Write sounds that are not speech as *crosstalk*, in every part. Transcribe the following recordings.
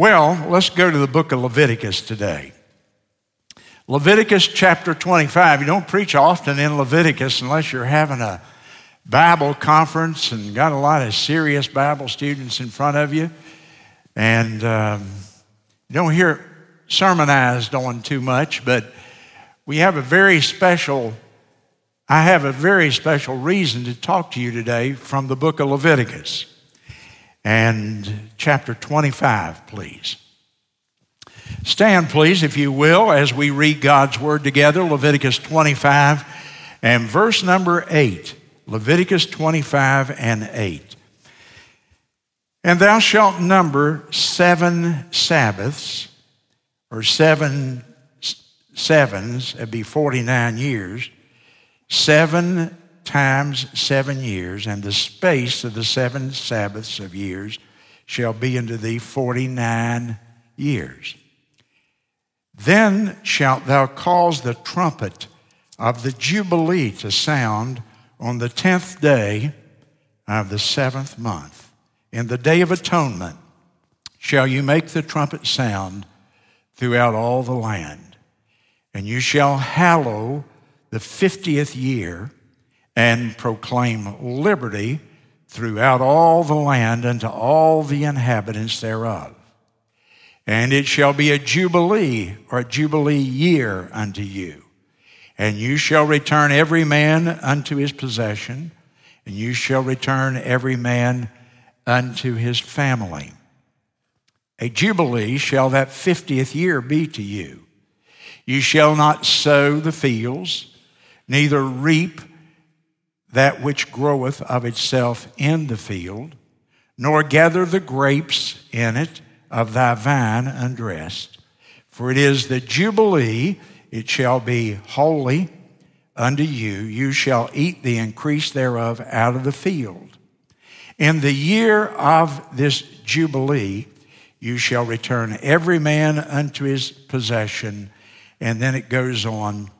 Well, let's go to the book of Leviticus today. Leviticus chapter 25. You don't preach often in Leviticus unless you're having a Bible conference and got a lot of serious Bible students in front of you. And um, you don't hear sermonized on too much, but we have a very special, I have a very special reason to talk to you today from the book of Leviticus. And chapter 25, please. Stand, please, if you will, as we read God's word together, Leviticus 25 and verse number 8. Leviticus 25 and 8. And thou shalt number seven Sabbaths, or seven sevens, it'd be 49 years, seven times seven years, and the space of the seven Sabbaths of years shall be unto thee 49 years. Then shalt thou cause the trumpet of the Jubilee to sound on the tenth day of the seventh month. In the day of atonement shall you make the trumpet sound throughout all the land. And you shall hallow the fiftieth year and proclaim liberty throughout all the land unto all the inhabitants thereof. And it shall be a jubilee or a jubilee year unto you. And you shall return every man unto his possession, and you shall return every man unto his family. A jubilee shall that fiftieth year be to you. You shall not sow the fields, neither reap that which groweth of itself in the field, nor gather the grapes in it of thy vine undressed. For it is the Jubilee, it shall be holy unto you. You shall eat the increase thereof out of the field. In the year of this Jubilee, you shall return every man unto his possession. And then it goes on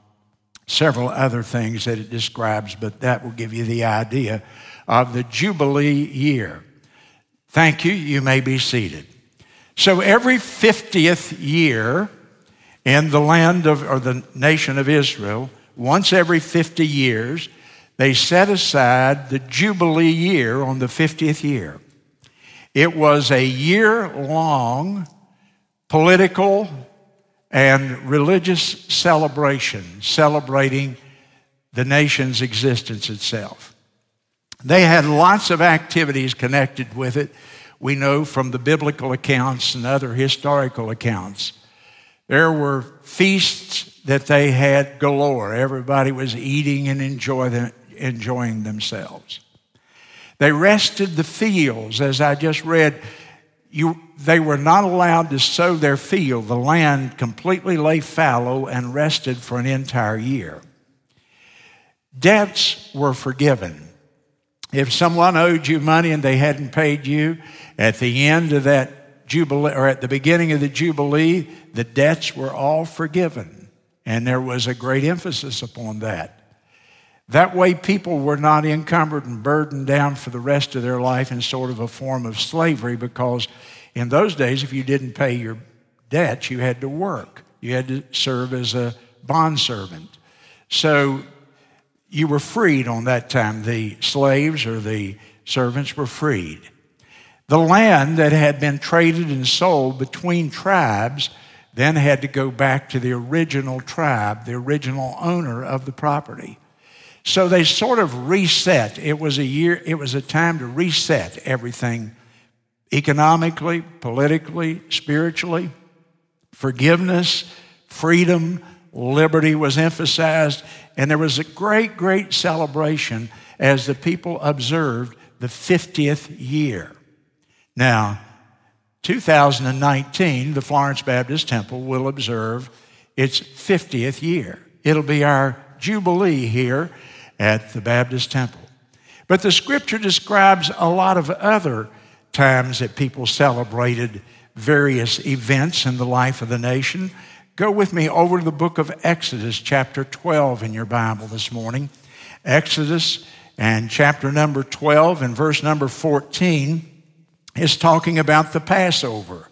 several other things that it describes, but that will give you the idea of the Jubilee year. Thank you. You may be seated. So every 50th year in the land of, or the nation of Israel, once every 50 years, they set aside the Jubilee year on the 50th year. It was a year long political and religious celebration, celebrating the nation's existence itself. They had lots of activities connected with it. We know from the biblical accounts and other historical accounts. There were feasts that they had galore. Everybody was eating and enjoy enjoying themselves. They rested the fields, as I just read you, they were not allowed to sow their field. The land completely lay fallow and rested for an entire year. Debts were forgiven. If someone owed you money and they hadn't paid you, at the end of that jubilee, or at the beginning of the jubilee, the debts were all forgiven. And there was a great emphasis upon that. That way, people were not encumbered and burdened down for the rest of their life in sort of a form of slavery because in those days, if you didn't pay your debts, you had to work. You had to serve as a bondservant. So you were freed on that time. The slaves or the servants were freed. The land that had been traded and sold between tribes then had to go back to the original tribe, the original owner of the property. So they sort of reset. It was a year, it was a time to reset everything economically, politically, spiritually. Forgiveness, freedom, liberty was emphasized, and there was a great, great celebration as the people observed the 50th year. Now, 2019, the Florence Baptist Temple will observe its 50th year. It'll be our Jubilee here at the Baptist Temple. But the scripture describes a lot of other times that people celebrated various events in the life of the nation. Go with me over to the book of Exodus, chapter 12, in your Bible this morning. Exodus and chapter number 12 and verse number 14 is talking about the Passover.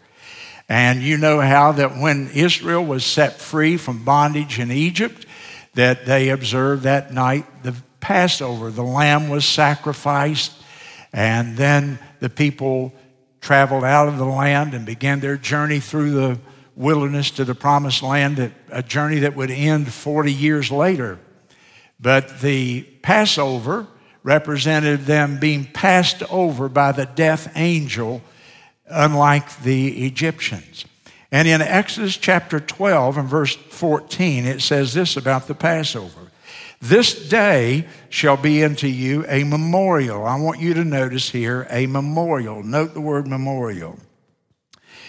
And you know how that when Israel was set free from bondage in Egypt, that they observed that night the Passover. The lamb was sacrificed, and then the people traveled out of the land and began their journey through the wilderness to the promised land, a journey that would end 40 years later. But the Passover represented them being passed over by the death angel, unlike the Egyptians. And in Exodus chapter 12 and verse 14, it says this about the Passover This day shall be unto you a memorial. I want you to notice here a memorial. Note the word memorial.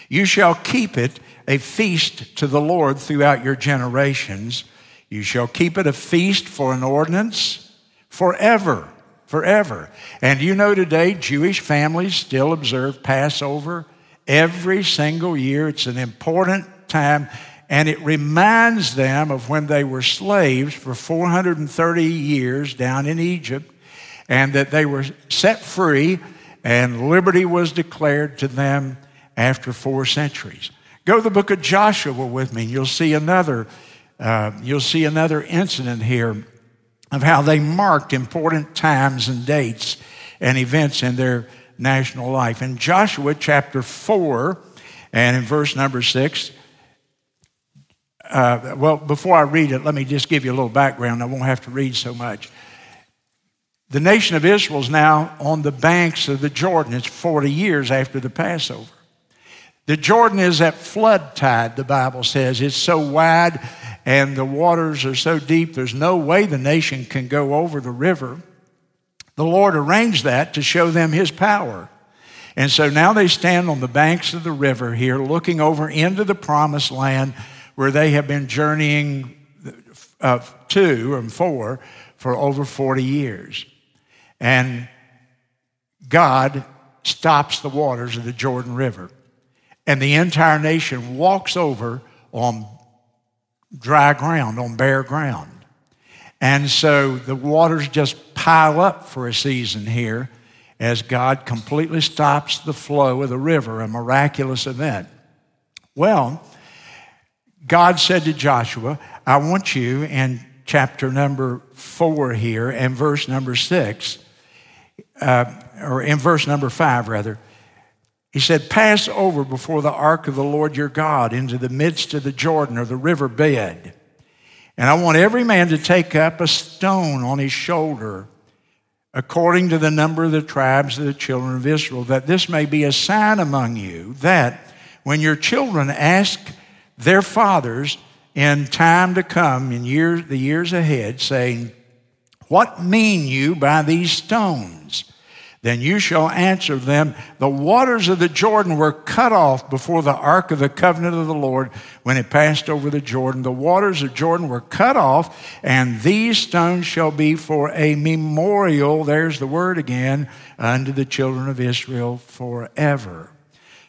You shall keep it a feast to the Lord throughout your generations. You shall keep it a feast for an ordinance forever forever. And you know today, Jewish families still observe Passover every single year. It's an important time, and it reminds them of when they were slaves for 430 years down in Egypt, and that they were set free, and liberty was declared to them after four centuries. Go to the book of Joshua with me, and you'll see another. Uh, you'll see another incident here of how they marked important times and dates and events in their national life. In Joshua chapter 4 and in verse number 6, uh, well, before I read it, let me just give you a little background. I won't have to read so much. The nation of Israel is now on the banks of the Jordan. It's 40 years after the Passover. The Jordan is at flood tide, the Bible says. It's so wide and the waters are so deep, there's no way the nation can go over the river. The Lord arranged that to show them His power. And so now they stand on the banks of the river here, looking over into the promised land where they have been journeying uh, to and for for over 40 years. And God stops the waters of the Jordan River. And the entire nation walks over on dry ground, on bare ground. And so the waters just pile up for a season here as God completely stops the flow of the river, a miraculous event. Well, God said to Joshua, I want you in chapter number four here and verse number six, uh, or in verse number five, rather. He said, Pass over before the ark of the Lord your God into the midst of the Jordan or the river bed. And I want every man to take up a stone on his shoulder, according to the number of the tribes of the children of Israel, that this may be a sign among you that when your children ask their fathers in time to come, in years, the years ahead, saying, What mean you by these stones? Then you shall answer them, The waters of the Jordan were cut off before the ark of the covenant of the Lord when it passed over the Jordan. The waters of Jordan were cut off, and these stones shall be for a memorial, there's the word again, unto the children of Israel forever.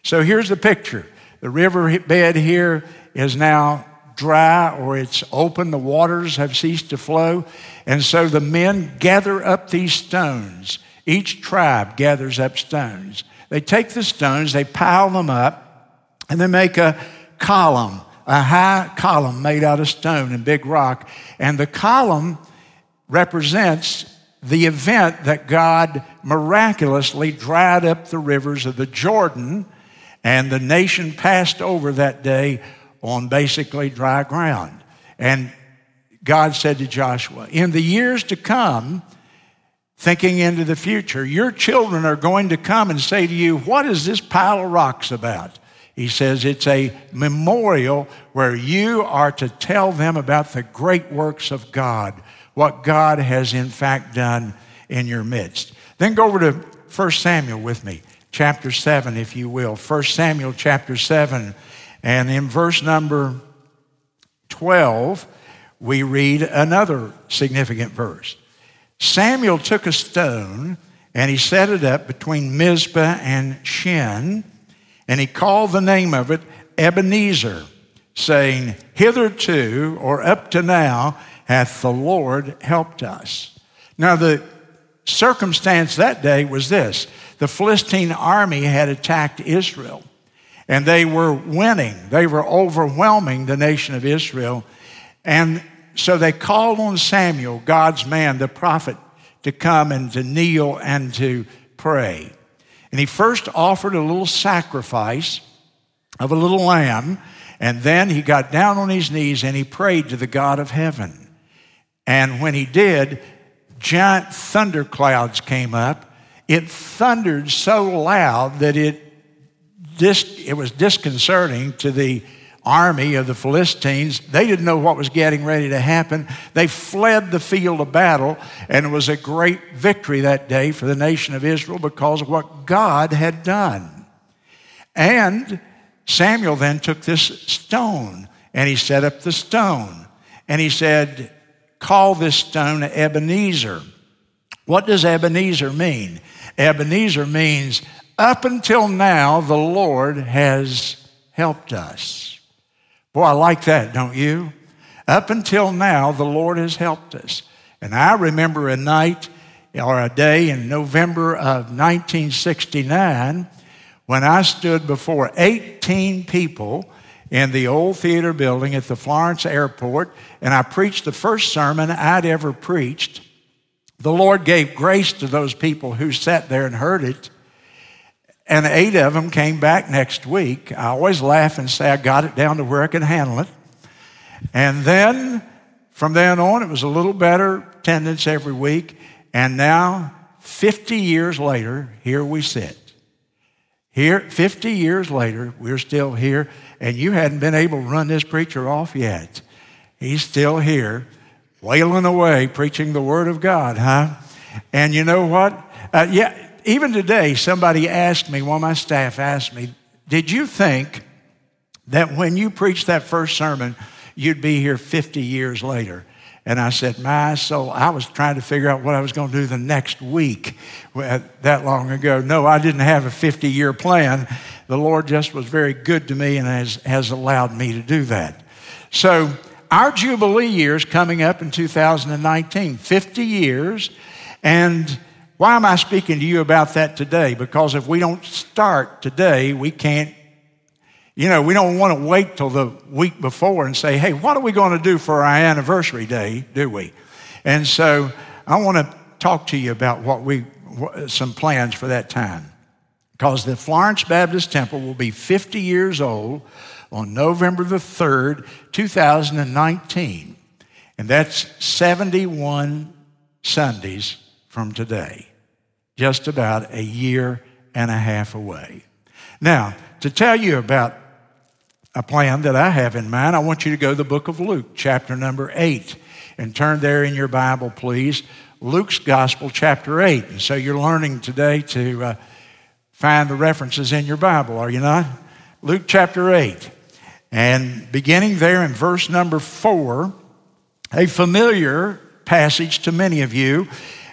So here's the picture. The river bed here is now dry or it's open, the waters have ceased to flow. And so the men gather up these stones each tribe gathers up stones. They take the stones, they pile them up, and they make a column, a high column made out of stone and big rock. And the column represents the event that God miraculously dried up the rivers of the Jordan, and the nation passed over that day on basically dry ground. And God said to Joshua, In the years to come, thinking into the future. Your children are going to come and say to you, What is this pile of rocks about? He says it's a memorial where you are to tell them about the great works of God, what God has in fact done in your midst. Then go over to 1 Samuel with me, chapter 7, if you will. 1 Samuel chapter 7, and in verse number 12, we read another significant verse. Samuel took a stone and he set it up between Mizpah and Shen, and he called the name of it Ebenezer, saying, Hitherto or up to now hath the Lord helped us. Now, the circumstance that day was this the Philistine army had attacked Israel. and they were winning. They were overwhelming the nation of Israel. And so they called on Samuel, God's man, the prophet, to come and to kneel and to pray. And he first offered a little sacrifice of a little lamb, and then he got down on his knees and he prayed to the God of heaven. And when he did, giant thunderclouds came up. It thundered so loud that it dis- it was disconcerting to the army of the Philistines. They didn't know what was getting ready to happen. They fled the field of battle, and it was a great victory that day for the nation of Israel because of what God had done. And Samuel then took this stone and he set up the stone and he said, Call this stone Ebenezer. What does Ebenezer mean? Ebenezer means up until now, the Lord has helped us. Boy, I like that, don't you? Up until now, the Lord has helped us. And I remember a night or a day in November of 1969 when I stood before 18 people in the old theater building at the Florence airport and I preached the first sermon I'd ever preached. The Lord gave grace to those people who sat there and heard it. And eight of them came back next week. I always laugh and say I got it down to where I could handle it. And then from then on, it was a little better attendance every week. And now, 50 years later, here we sit. Here, 50 years later, we're still here, and you hadn't been able to run this preacher off yet. He's still here, wailing away, preaching the Word of God, huh? And you know what? Uh, yeah, even today, somebody asked me, one of my staff asked me, Did you think that when you preached that first sermon, you'd be here 50 years later? And I said, My soul, I was trying to figure out what I was going to do the next week uh, that long ago. No, I didn't have a 50 year plan. The Lord just was very good to me and has, has allowed me to do that. So, our Jubilee year is coming up in 2019, 50 years. And why am I speaking to you about that today? Because if we don't start today, we can't, you know, we don't want to wait till the week before and say, hey, what are we going to do for our anniversary day, do we? And so I want to talk to you about what we, some plans for that time. Because the Florence Baptist Temple will be 50 years old on November the 3rd, 2019. And that's 71 Sundays from today just about a year and a half away. Now, to tell you about a plan that I have in mind, I want you to go to the book of Luke, chapter number 8, and turn there in your Bible, please. Luke's Gospel, chapter 8. And so you're learning today to uh, find the references in your Bible, are you not? Luke chapter 8. And beginning there in verse number 4, a familiar passage to many of you.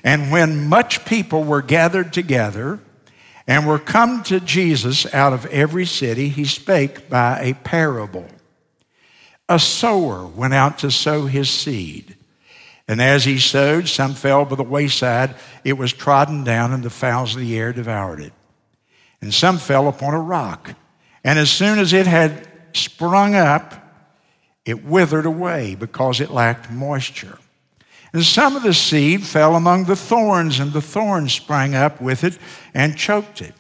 And when much people were gathered together and were come to Jesus out of every city, he spake by a parable. A sower went out to sow his seed. And as he sowed, some fell by the wayside. It was trodden down, and the fowls of the air devoured it. And some fell upon a rock. And as soon as it had sprung up, it withered away because it lacked moisture. And some of the seed fell among the thorns, and the thorns sprang up with it and choked it.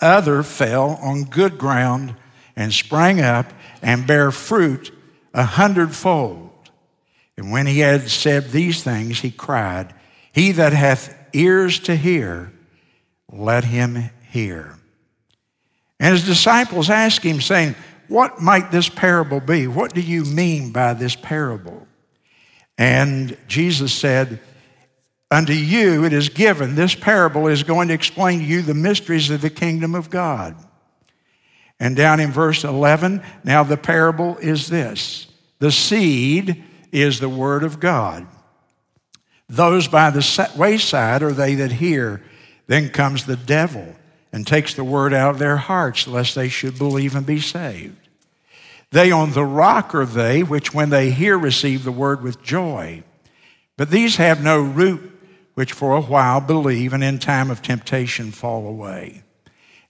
Other fell on good ground and sprang up and bare fruit a hundredfold. And when he had said these things, he cried, He that hath ears to hear, let him hear. And his disciples asked him, saying, What might this parable be? What do you mean by this parable? And Jesus said, Unto you it is given, this parable is going to explain to you the mysteries of the kingdom of God. And down in verse 11, now the parable is this the seed is the word of God. Those by the wayside are they that hear. Then comes the devil and takes the word out of their hearts, lest they should believe and be saved. They on the rock are they, which when they hear receive the word with joy. But these have no root, which for a while believe, and in time of temptation fall away.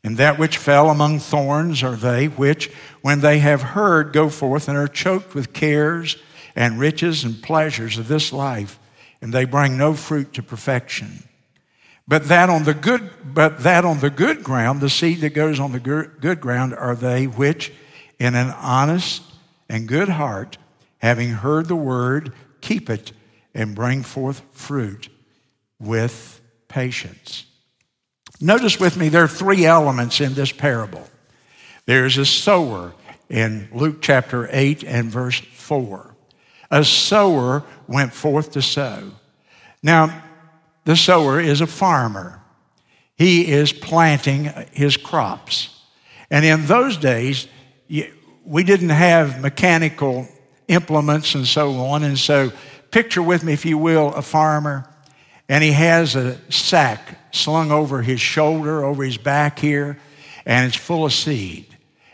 And that which fell among thorns are they which, when they have heard, go forth and are choked with cares and riches and pleasures of this life, and they bring no fruit to perfection. But that on the good, but that on the good ground, the seed that goes on the good ground are they which, in an honest and good heart, having heard the word, keep it and bring forth fruit with patience. Notice with me, there are three elements in this parable. There's a sower in Luke chapter 8 and verse 4. A sower went forth to sow. Now, the sower is a farmer. He is planting his crops. And in those days, we didn't have mechanical implements and so on. And so, picture with me, if you will, a farmer and he has a sack slung over his shoulder, over his back here, and it's full of seed.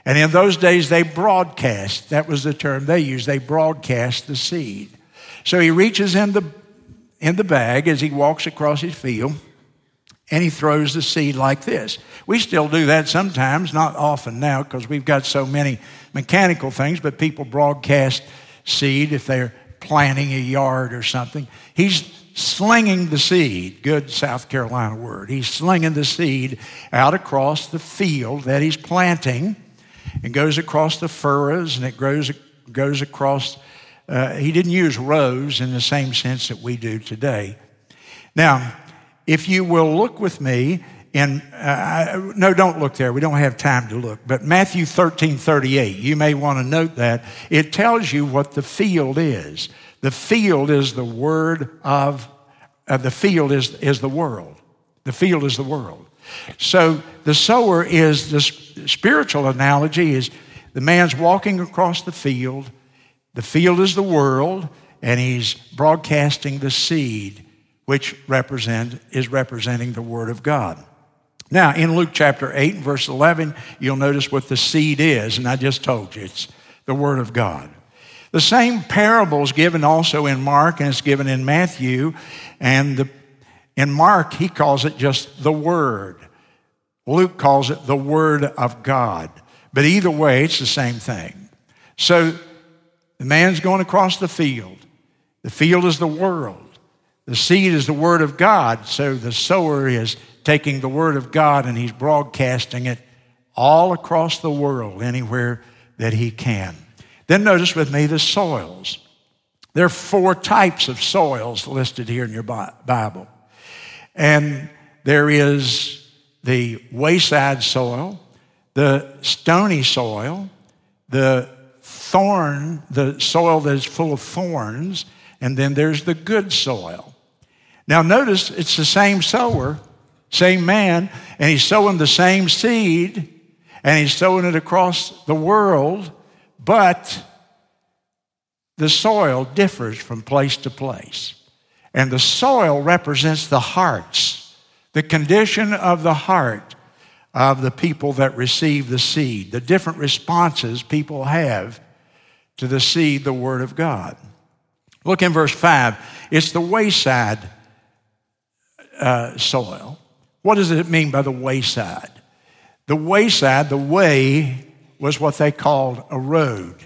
And in those days, they broadcast, that was the term they used, they broadcast the seed. So he reaches in the, in the bag as he walks across his field, and he throws the seed like this. We still do that sometimes, not often now, because we've got so many mechanical things, but people broadcast seed if they're planting a yard or something. He's slinging the seed, good South Carolina word. He's slinging the seed out across the field that he's planting and goes across the furrows and it grows, goes across. Uh, he didn't use rows in the same sense that we do today. Now, if you will look with me in, uh, no, don't look there. We don't have time to look. But Matthew 13 38, you may want to note that. It tells you what the field is. The field is the word of, uh, the field is, is the world. The field is the world. So the sower is the spiritual analogy is the man's walking across the field. The field is the world, and he's broadcasting the seed, which represent, is representing the Word of God. Now, in Luke chapter 8, verse 11, you'll notice what the seed is, and I just told you it's the Word of God. The same parable is given also in Mark and it's given in Matthew. And the, in Mark, he calls it just the Word. Luke calls it the Word of God. But either way, it's the same thing. So the man's going across the field. The field is the world. The seed is the Word of God. So the sower is taking the Word of God and he's broadcasting it all across the world, anywhere that he can. Then notice with me the soils. There are four types of soils listed here in your Bible. And there is the wayside soil, the stony soil, the thorn, the soil that is full of thorns, and then there's the good soil. Now, notice it's the same sower, same man, and he's sowing the same seed, and he's sowing it across the world but the soil differs from place to place. And the soil represents the hearts, the condition of the heart of the people that receive the seed, the different responses people have to the seed, the Word of God. Look in verse 5. It's the wayside uh, soil. What does it mean by the wayside? The wayside, the way, was what they called a road,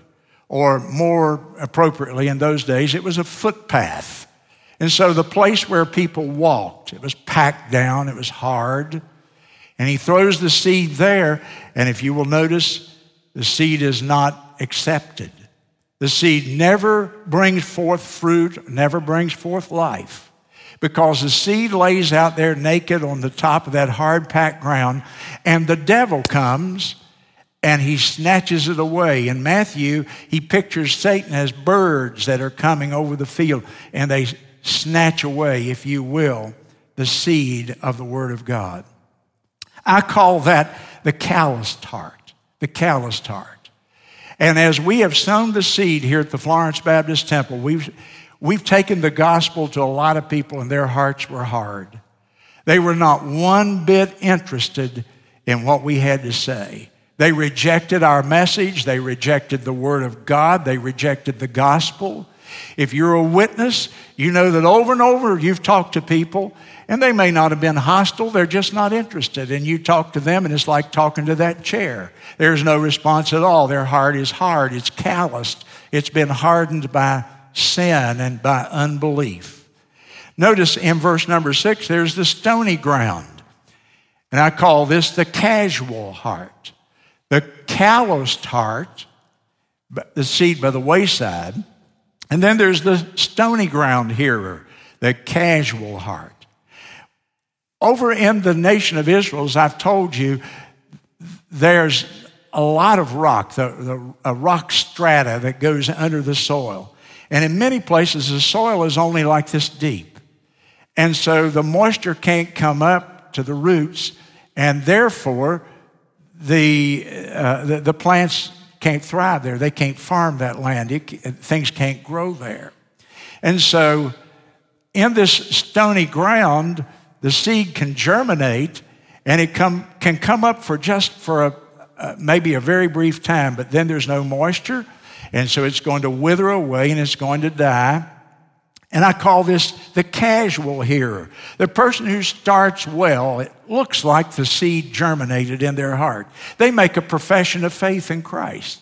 or more appropriately in those days, it was a footpath. And so the place where people walked, it was packed down, it was hard. And he throws the seed there, and if you will notice, the seed is not accepted. The seed never brings forth fruit, never brings forth life. Because the seed lays out there naked on the top of that hard packed ground, and the devil comes and he snatches it away. In Matthew, he pictures Satan as birds that are coming over the field, and they snatch away, if you will, the seed of the Word of God. I call that the calloused heart, the calloused heart. And as we have sown the seed here at the Florence Baptist Temple, we've, we've taken the gospel to a lot of people, and their hearts were hard. They were not one bit interested in what we had to say. They rejected our message. They rejected the Word of God. They rejected the gospel. If you're a witness, you know that over and over you've talked to people and they may not have been hostile, they're just not interested. And you talk to them and it's like talking to that chair. There's no response at all. Their heart is hard, it's calloused, it's been hardened by sin and by unbelief. Notice in verse number six, there's the stony ground. And I call this the casual heart. The calloused heart, the seed by the wayside. And then there's the stony ground hearer, the casual heart. Over in the nation of Israel, as I've told you, there's a lot of rock, the, the, a rock strata that goes under the soil. And in many places, the soil is only like this deep. And so the moisture can't come up to the roots, and therefore the, uh, the, the, plants can't thrive there. They can't farm that land. It, things can't grow there. And so in this stony ground, the seed can germinate and it come, can come up for just for a, uh, maybe a very brief time, but then there's no moisture, and so it's going to wither away and it's going to die. And I call this the casual hearer. The person who starts well, it looks like the seed germinated in their heart. They make a profession of faith in Christ,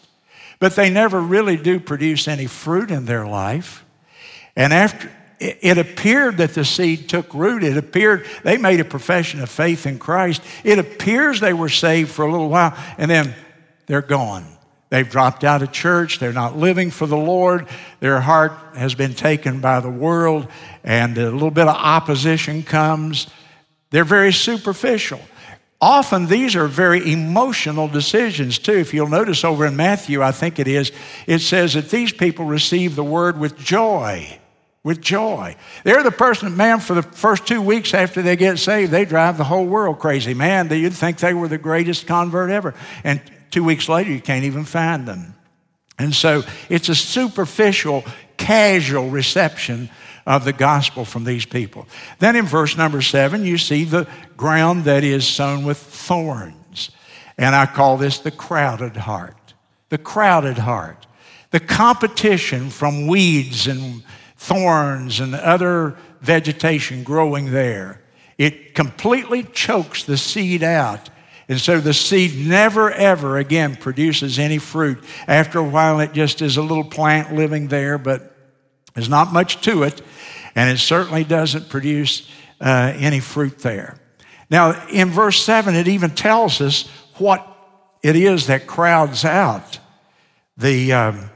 but they never really do produce any fruit in their life. And after, it appeared that the seed took root. It appeared they made a profession of faith in Christ. It appears they were saved for a little while, and then they're gone. They've dropped out of church. They're not living for the Lord. Their heart has been taken by the world, and a little bit of opposition comes. They're very superficial. Often these are very emotional decisions, too. If you'll notice over in Matthew, I think it is, it says that these people receive the word with joy with joy. They're the person, man, for the first two weeks after they get saved, they drive the whole world crazy. Man, you'd think they were the greatest convert ever. And two weeks later, you can't even find them. And so it's a superficial, casual reception of the gospel from these people. Then in verse number seven, you see the ground that is sown with thorns. And I call this the crowded heart. The crowded heart. The competition from weeds and thorns and other vegetation growing there. It completely chokes the seed out. And so the seed never, ever again produces any fruit. After a while, it just is a little plant living there, but there's not much to it. And it certainly doesn't produce uh, any fruit there. Now, in verse 7, it even tells us what it is that crowds out. The, um,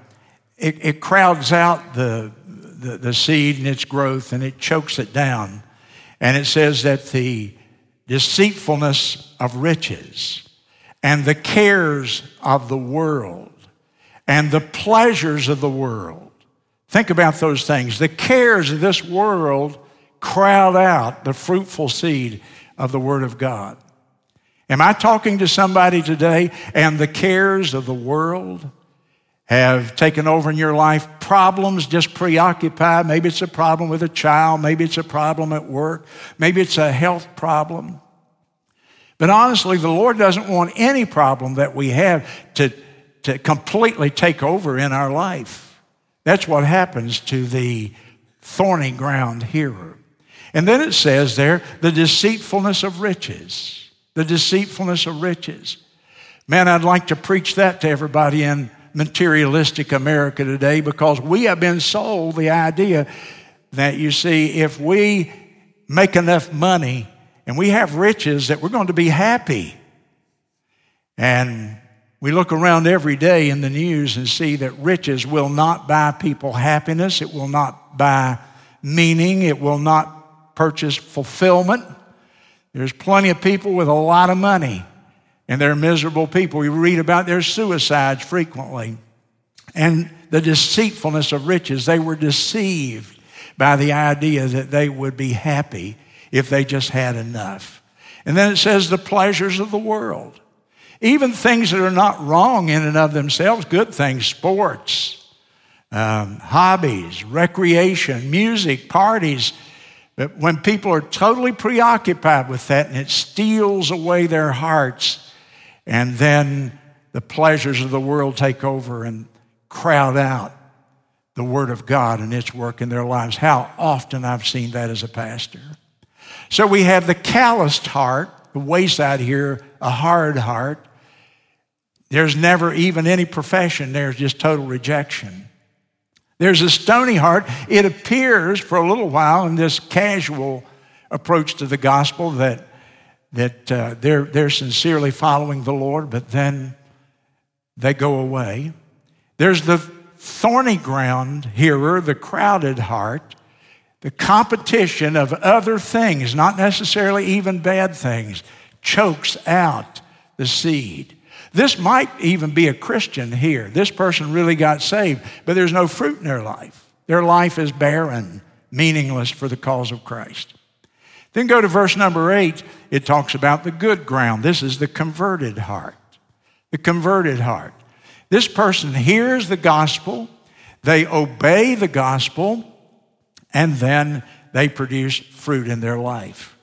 it, it crowds out the, the, the seed and its growth and it chokes it down. And it says that the deceitfulness of riches and the cares of the world and the pleasures of the world. Think about those things. The cares of this world crowd out the fruitful seed of the Word of God. Am I talking to somebody today and the cares of the world have taken over in your life, problems just preoccupy. Maybe it's a problem with a child, maybe it's a problem at work, maybe it's a health problem. But honestly, the Lord doesn't want any problem that we have to, to completely take over in our life. That's what happens to the thorny ground hearer. And then it says there, the deceitfulness of riches. The deceitfulness of riches. Man, I'd like to preach that to everybody in materialistic America today because we have been sold the idea that you see, if we make enough money and we have riches, that we're going to be happy. And we look around every day in the news and see that riches will not buy people happiness, it will not buy meaning, it will not purchase fulfillment. There's plenty of people with a lot of money and they're miserable people. We read about their suicides frequently and the deceitfulness of riches. They were deceived by the idea that they would be happy if they just had enough. And then it says the pleasures of the world. Even things that are not wrong in and of themselves, good things, sports, um, hobbies, recreation, music, parties. But when people are totally preoccupied with that and it steals away their hearts, and then the pleasures of the world take over and crowd out the Word of God and its work in their lives. How often I've seen that as a pastor. So we have the calloused heart, the wayside here, a hard heart. There's never even any profession, there's just total rejection. There's a stony heart. It appears for a little while in this casual approach to the gospel that, that uh, they're, they're sincerely following the Lord, but then they go away. There's the thorny ground hearer, the crowded heart, the competition of other things, not necessarily even bad things, chokes out the seed. This might even be a Christian here. This person really got saved, but there's no fruit in their life. Their life is barren, meaningless for the cause of Christ. Then go to verse number eight. It talks about the good ground. This is the converted heart. The converted heart. This person hears the gospel, they obey the gospel, and then they produce fruit in their life.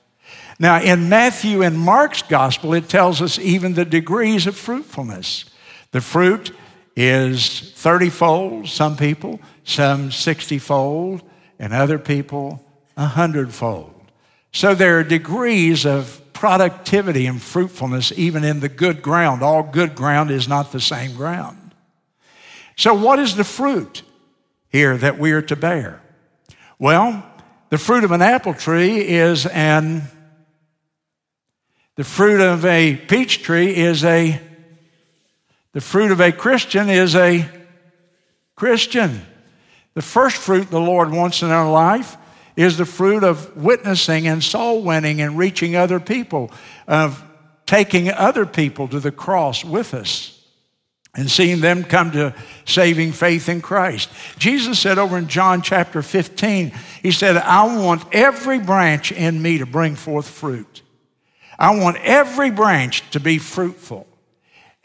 Now, in Matthew and Mark's gospel, it tells us even the degrees of fruitfulness. The fruit is 30 fold, some people, some 60 fold, and other people 100 fold. So there are degrees of productivity and fruitfulness even in the good ground. All good ground is not the same ground. So, what is the fruit here that we are to bear? Well, the fruit of an apple tree is an the fruit of a peach tree is a, the fruit of a Christian is a Christian. The first fruit the Lord wants in our life is the fruit of witnessing and soul winning and reaching other people, of taking other people to the cross with us and seeing them come to saving faith in Christ. Jesus said over in John chapter 15, He said, I want every branch in me to bring forth fruit. I want every branch to be fruitful.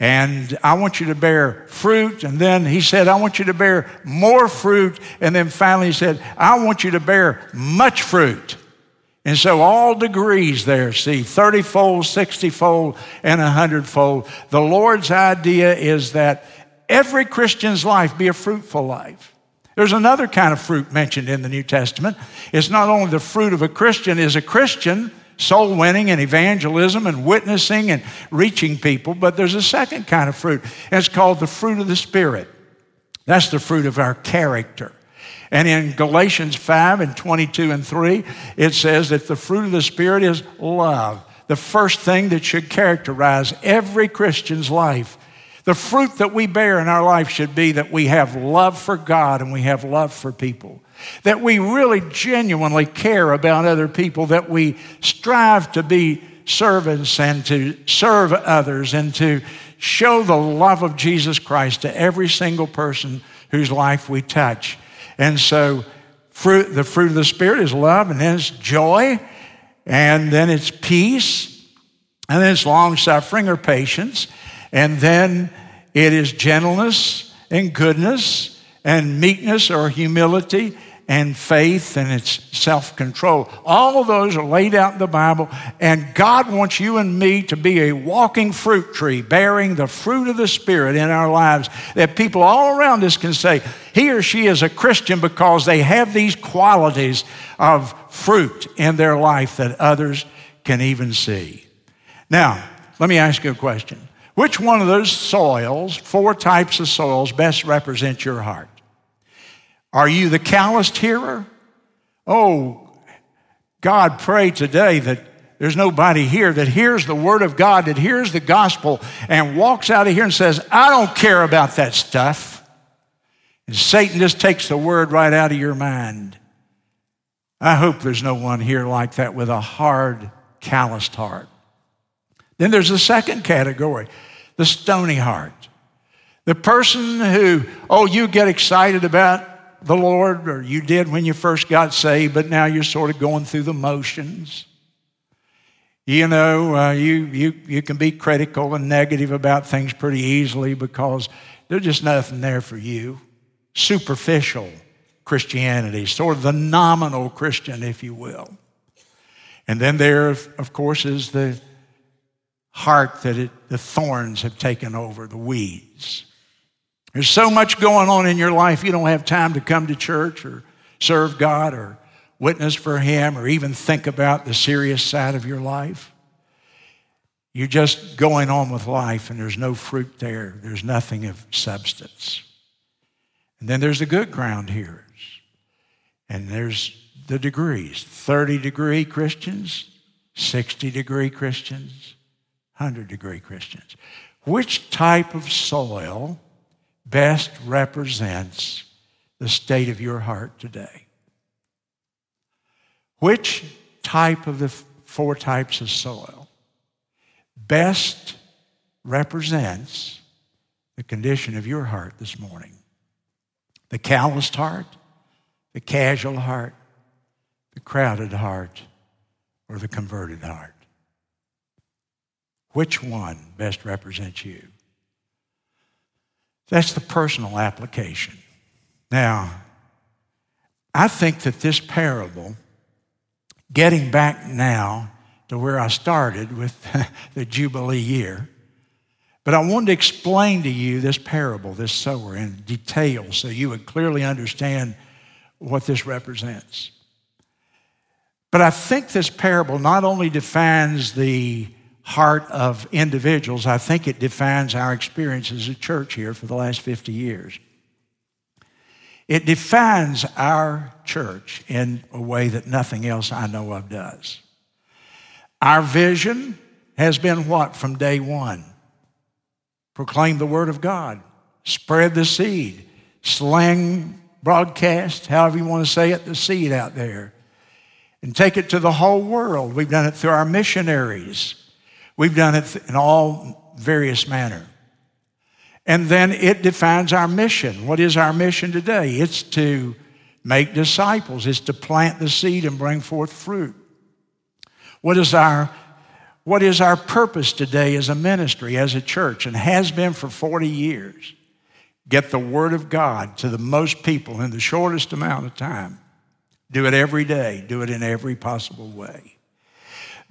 And I want you to bear fruit. And then he said, I want you to bear more fruit. And then finally he said, I want you to bear much fruit. And so all degrees there, see, 30 fold, 60 fold, and 100 fold. The Lord's idea is that every Christian's life be a fruitful life. There's another kind of fruit mentioned in the New Testament. It's not only the fruit of a Christian is a Christian, soul winning and evangelism and witnessing and reaching people, but there's a second kind of fruit, it's called the fruit of the Spirit. That's the fruit of our character. And in Galatians 5 and 22 and 3, it says that the fruit of the Spirit is love, the first thing that should characterize every Christian's life. The fruit that we bear in our life should be that we have love for God and we have love for people that we really genuinely care about other people, that we strive to be servants and to serve others and to show the love of Jesus Christ to every single person whose life we touch. And so, fruit, the fruit of the Spirit is love, and then it's joy, and then it's peace, and then it's long suffering or patience, and then it is gentleness and goodness and meekness or humility and faith and it's self control. All of those are laid out in the Bible, and God wants you and me to be a walking fruit tree bearing the fruit of the Spirit in our lives that people all around us can say, he or she is a Christian because they have these qualities of fruit in their life that others can even see. Now, let me ask you a question. Which one of those soils, four types of soils, best represent your heart? Are you the calloused hearer? Oh, God, pray today that there's nobody here that hears the word of God, that hears the gospel, and walks out of here and says, I don't care about that stuff. And Satan just takes the word right out of your mind. I hope there's no one here like that with a hard, calloused heart. Then there's the second category the stony heart. The person who, oh, you get excited about the Lord, or you did when you first got saved, but now you're sort of going through the motions. You know, uh, you, you, you can be critical and negative about things pretty easily because there's just nothing there for you. Superficial Christianity, sort of the nominal Christian, if you will. And then there, of course, is the heart that it, the thorns have taken over, the weeds. There's so much going on in your life, you don't have time to come to church or serve God or witness for Him or even think about the serious side of your life. You're just going on with life and there's no fruit there, there's nothing of substance. And then there's the good ground here. and there's the degrees 30 degree Christians, 60 degree Christians, 100 degree Christians. Which type of soil best represents the state of your heart today? Which type of the four types of soil best represents the condition of your heart this morning? The calloused heart, the casual heart, the crowded heart, or the converted heart? Which one best represents you? That's the personal application. Now, I think that this parable, getting back now to where I started with *laughs* the Jubilee year, but I wanted to explain to you this parable, this sower, in detail so you would clearly understand what this represents. But I think this parable not only defines the heart of individuals, I think it defines our experience as a church here for the last 50 years. It defines our church in a way that nothing else I know of does. Our vision has been what from day one? Proclaim the Word of God, spread the seed, slang, broadcast, however you want to say it, the seed out there and take it to the whole world. We've done it through our missionaries. We've done it in all various manner. And then it defines our mission. What is our mission today? It's to make disciples. It's to plant the seed and bring forth fruit. What is our what is our purpose today as a ministry, as a church, and has been for 40 years? Get the Word of God to the most people in the shortest amount of time. Do it every day, do it in every possible way.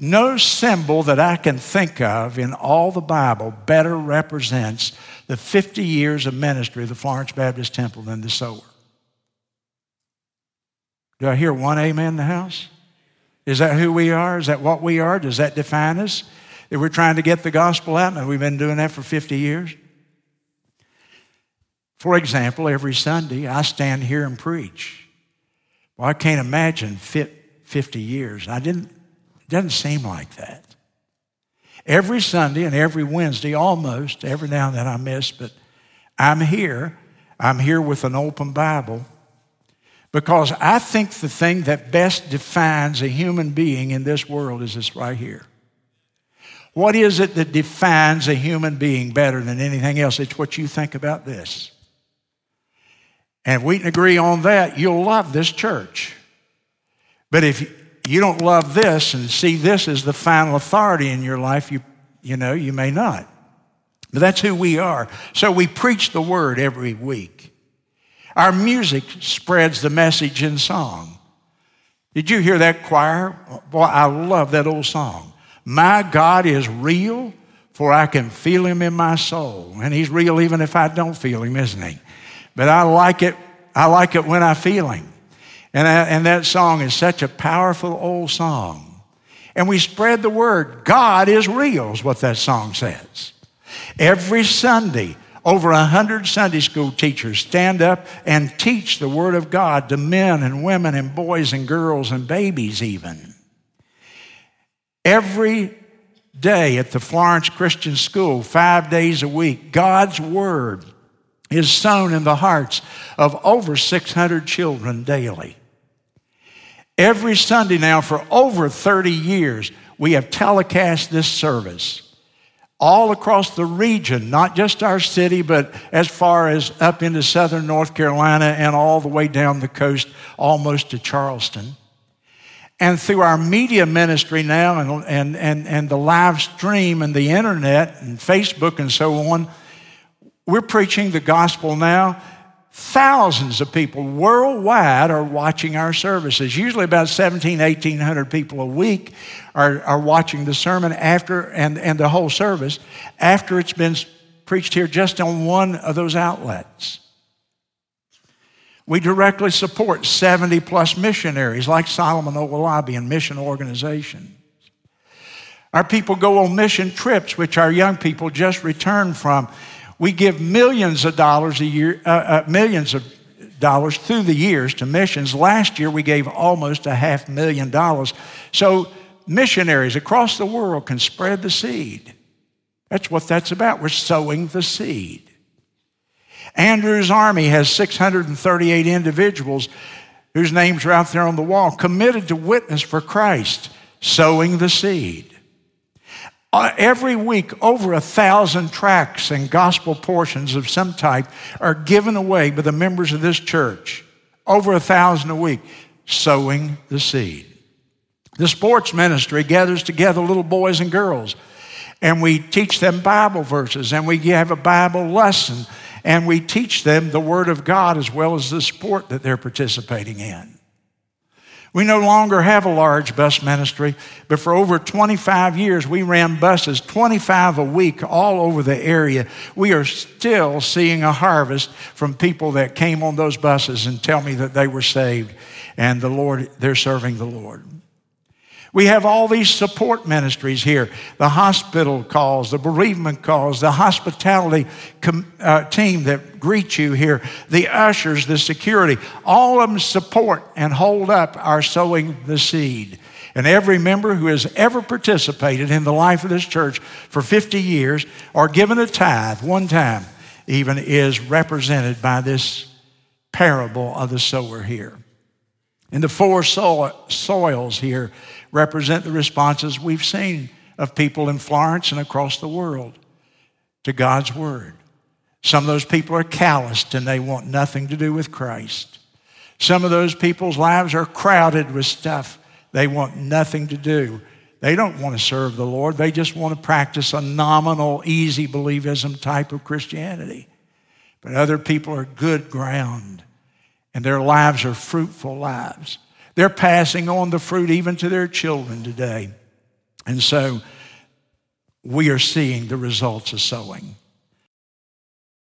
No symbol that I can think of in all the Bible better represents the 50 years of ministry of the Florence Baptist Temple than the sower. Do I hear one amen in the house? Is that who we are? Is that what we are? Does that define us? That we're trying to get the gospel out and we've been doing that for 50 years? For example, every Sunday I stand here and preach. Well, I can't imagine 50 years. I didn't, doesn't seem like that. Every Sunday and every Wednesday, almost, every now and then I miss, but I'm here. I'm here with an open Bible because I think the thing that best defines a human being in this world is this right here. What is it that defines a human being better than anything else? It's what you think about this. And if we can agree on that, you'll love this church. But if you don't love this and see this as the final authority in your life, you, you know, you may not. But that's who we are. So we preach the word every week. Our music spreads the message in song. Did you hear that choir? Boy, I love that old song. My God is real, for I can feel him in my soul. And he's real even if I don't feel him, isn't he? but I like it. I like it when I feel Him. And, I, and that song is such a powerful old song. And we spread the word. God is real, is what that song says. Every Sunday, over a hundred Sunday school teachers stand up and teach the Word of God to men and women and boys and girls and babies, even. Every day at the Florence Christian School, five days a week, God's Word is sown in the hearts of over 600 children daily. Every Sunday now, for over 30 years, we have telecast this service all across the region, not just our city, but as far as up into southern North Carolina and all the way down the coast, almost to Charleston. And through our media ministry now and, and, and, and the live stream and the internet and Facebook and so on, we're preaching the gospel now. Thousands of people worldwide are watching our services. Usually about 17, 1800 people a week are, are watching the sermon after and, and the whole service after it's been preached here just on one of those outlets. We directly support 70 plus missionaries like Solomon Owolabi and mission organizations. Our people go on mission trips, which our young people just returned from. We give millions of dollars a year, uh, uh, millions of dollars through the years to missions. Last year we gave almost a half million dollars. So missionaries across the world can spread the seed. That's what that's about. We're sowing the seed. Andrew's army has 638 individuals whose names are out there on the wall, committed to witness for Christ, sowing the seed. Uh, every week, over a thousand tracts and gospel portions of some type are given away by the members of this church. Over a thousand a week, sowing the seed. The sports ministry gathers together little boys and girls, and we teach them Bible verses, and we have a Bible lesson, and we teach them the Word of God as well as the sport that they're participating in. We no longer have a large bus ministry, but for over 25 years we ran buses, 25 a week, all over the area. We are still seeing a harvest from people that came on those buses and tell me that they were saved and the Lord, they're serving the Lord. We have all these support ministries here the hospital calls, the bereavement calls, the hospitality com- uh, team that greets you here, the ushers, the security. All of them support and hold up our sowing the seed. And every member who has ever participated in the life of this church for 50 years or given a tithe one time even is represented by this parable of the sower here. And the four so- soils here represent the responses we've seen of people in Florence and across the world to God's Word. Some of those people are calloused and they want nothing to do with Christ. Some of those people's lives are crowded with stuff they want nothing to do. They don't want to serve the Lord, they just want to practice a nominal, easy believism type of Christianity. But other people are good ground and their lives are fruitful lives. They're passing on the fruit even to their children today. And so we are seeing the results of sowing.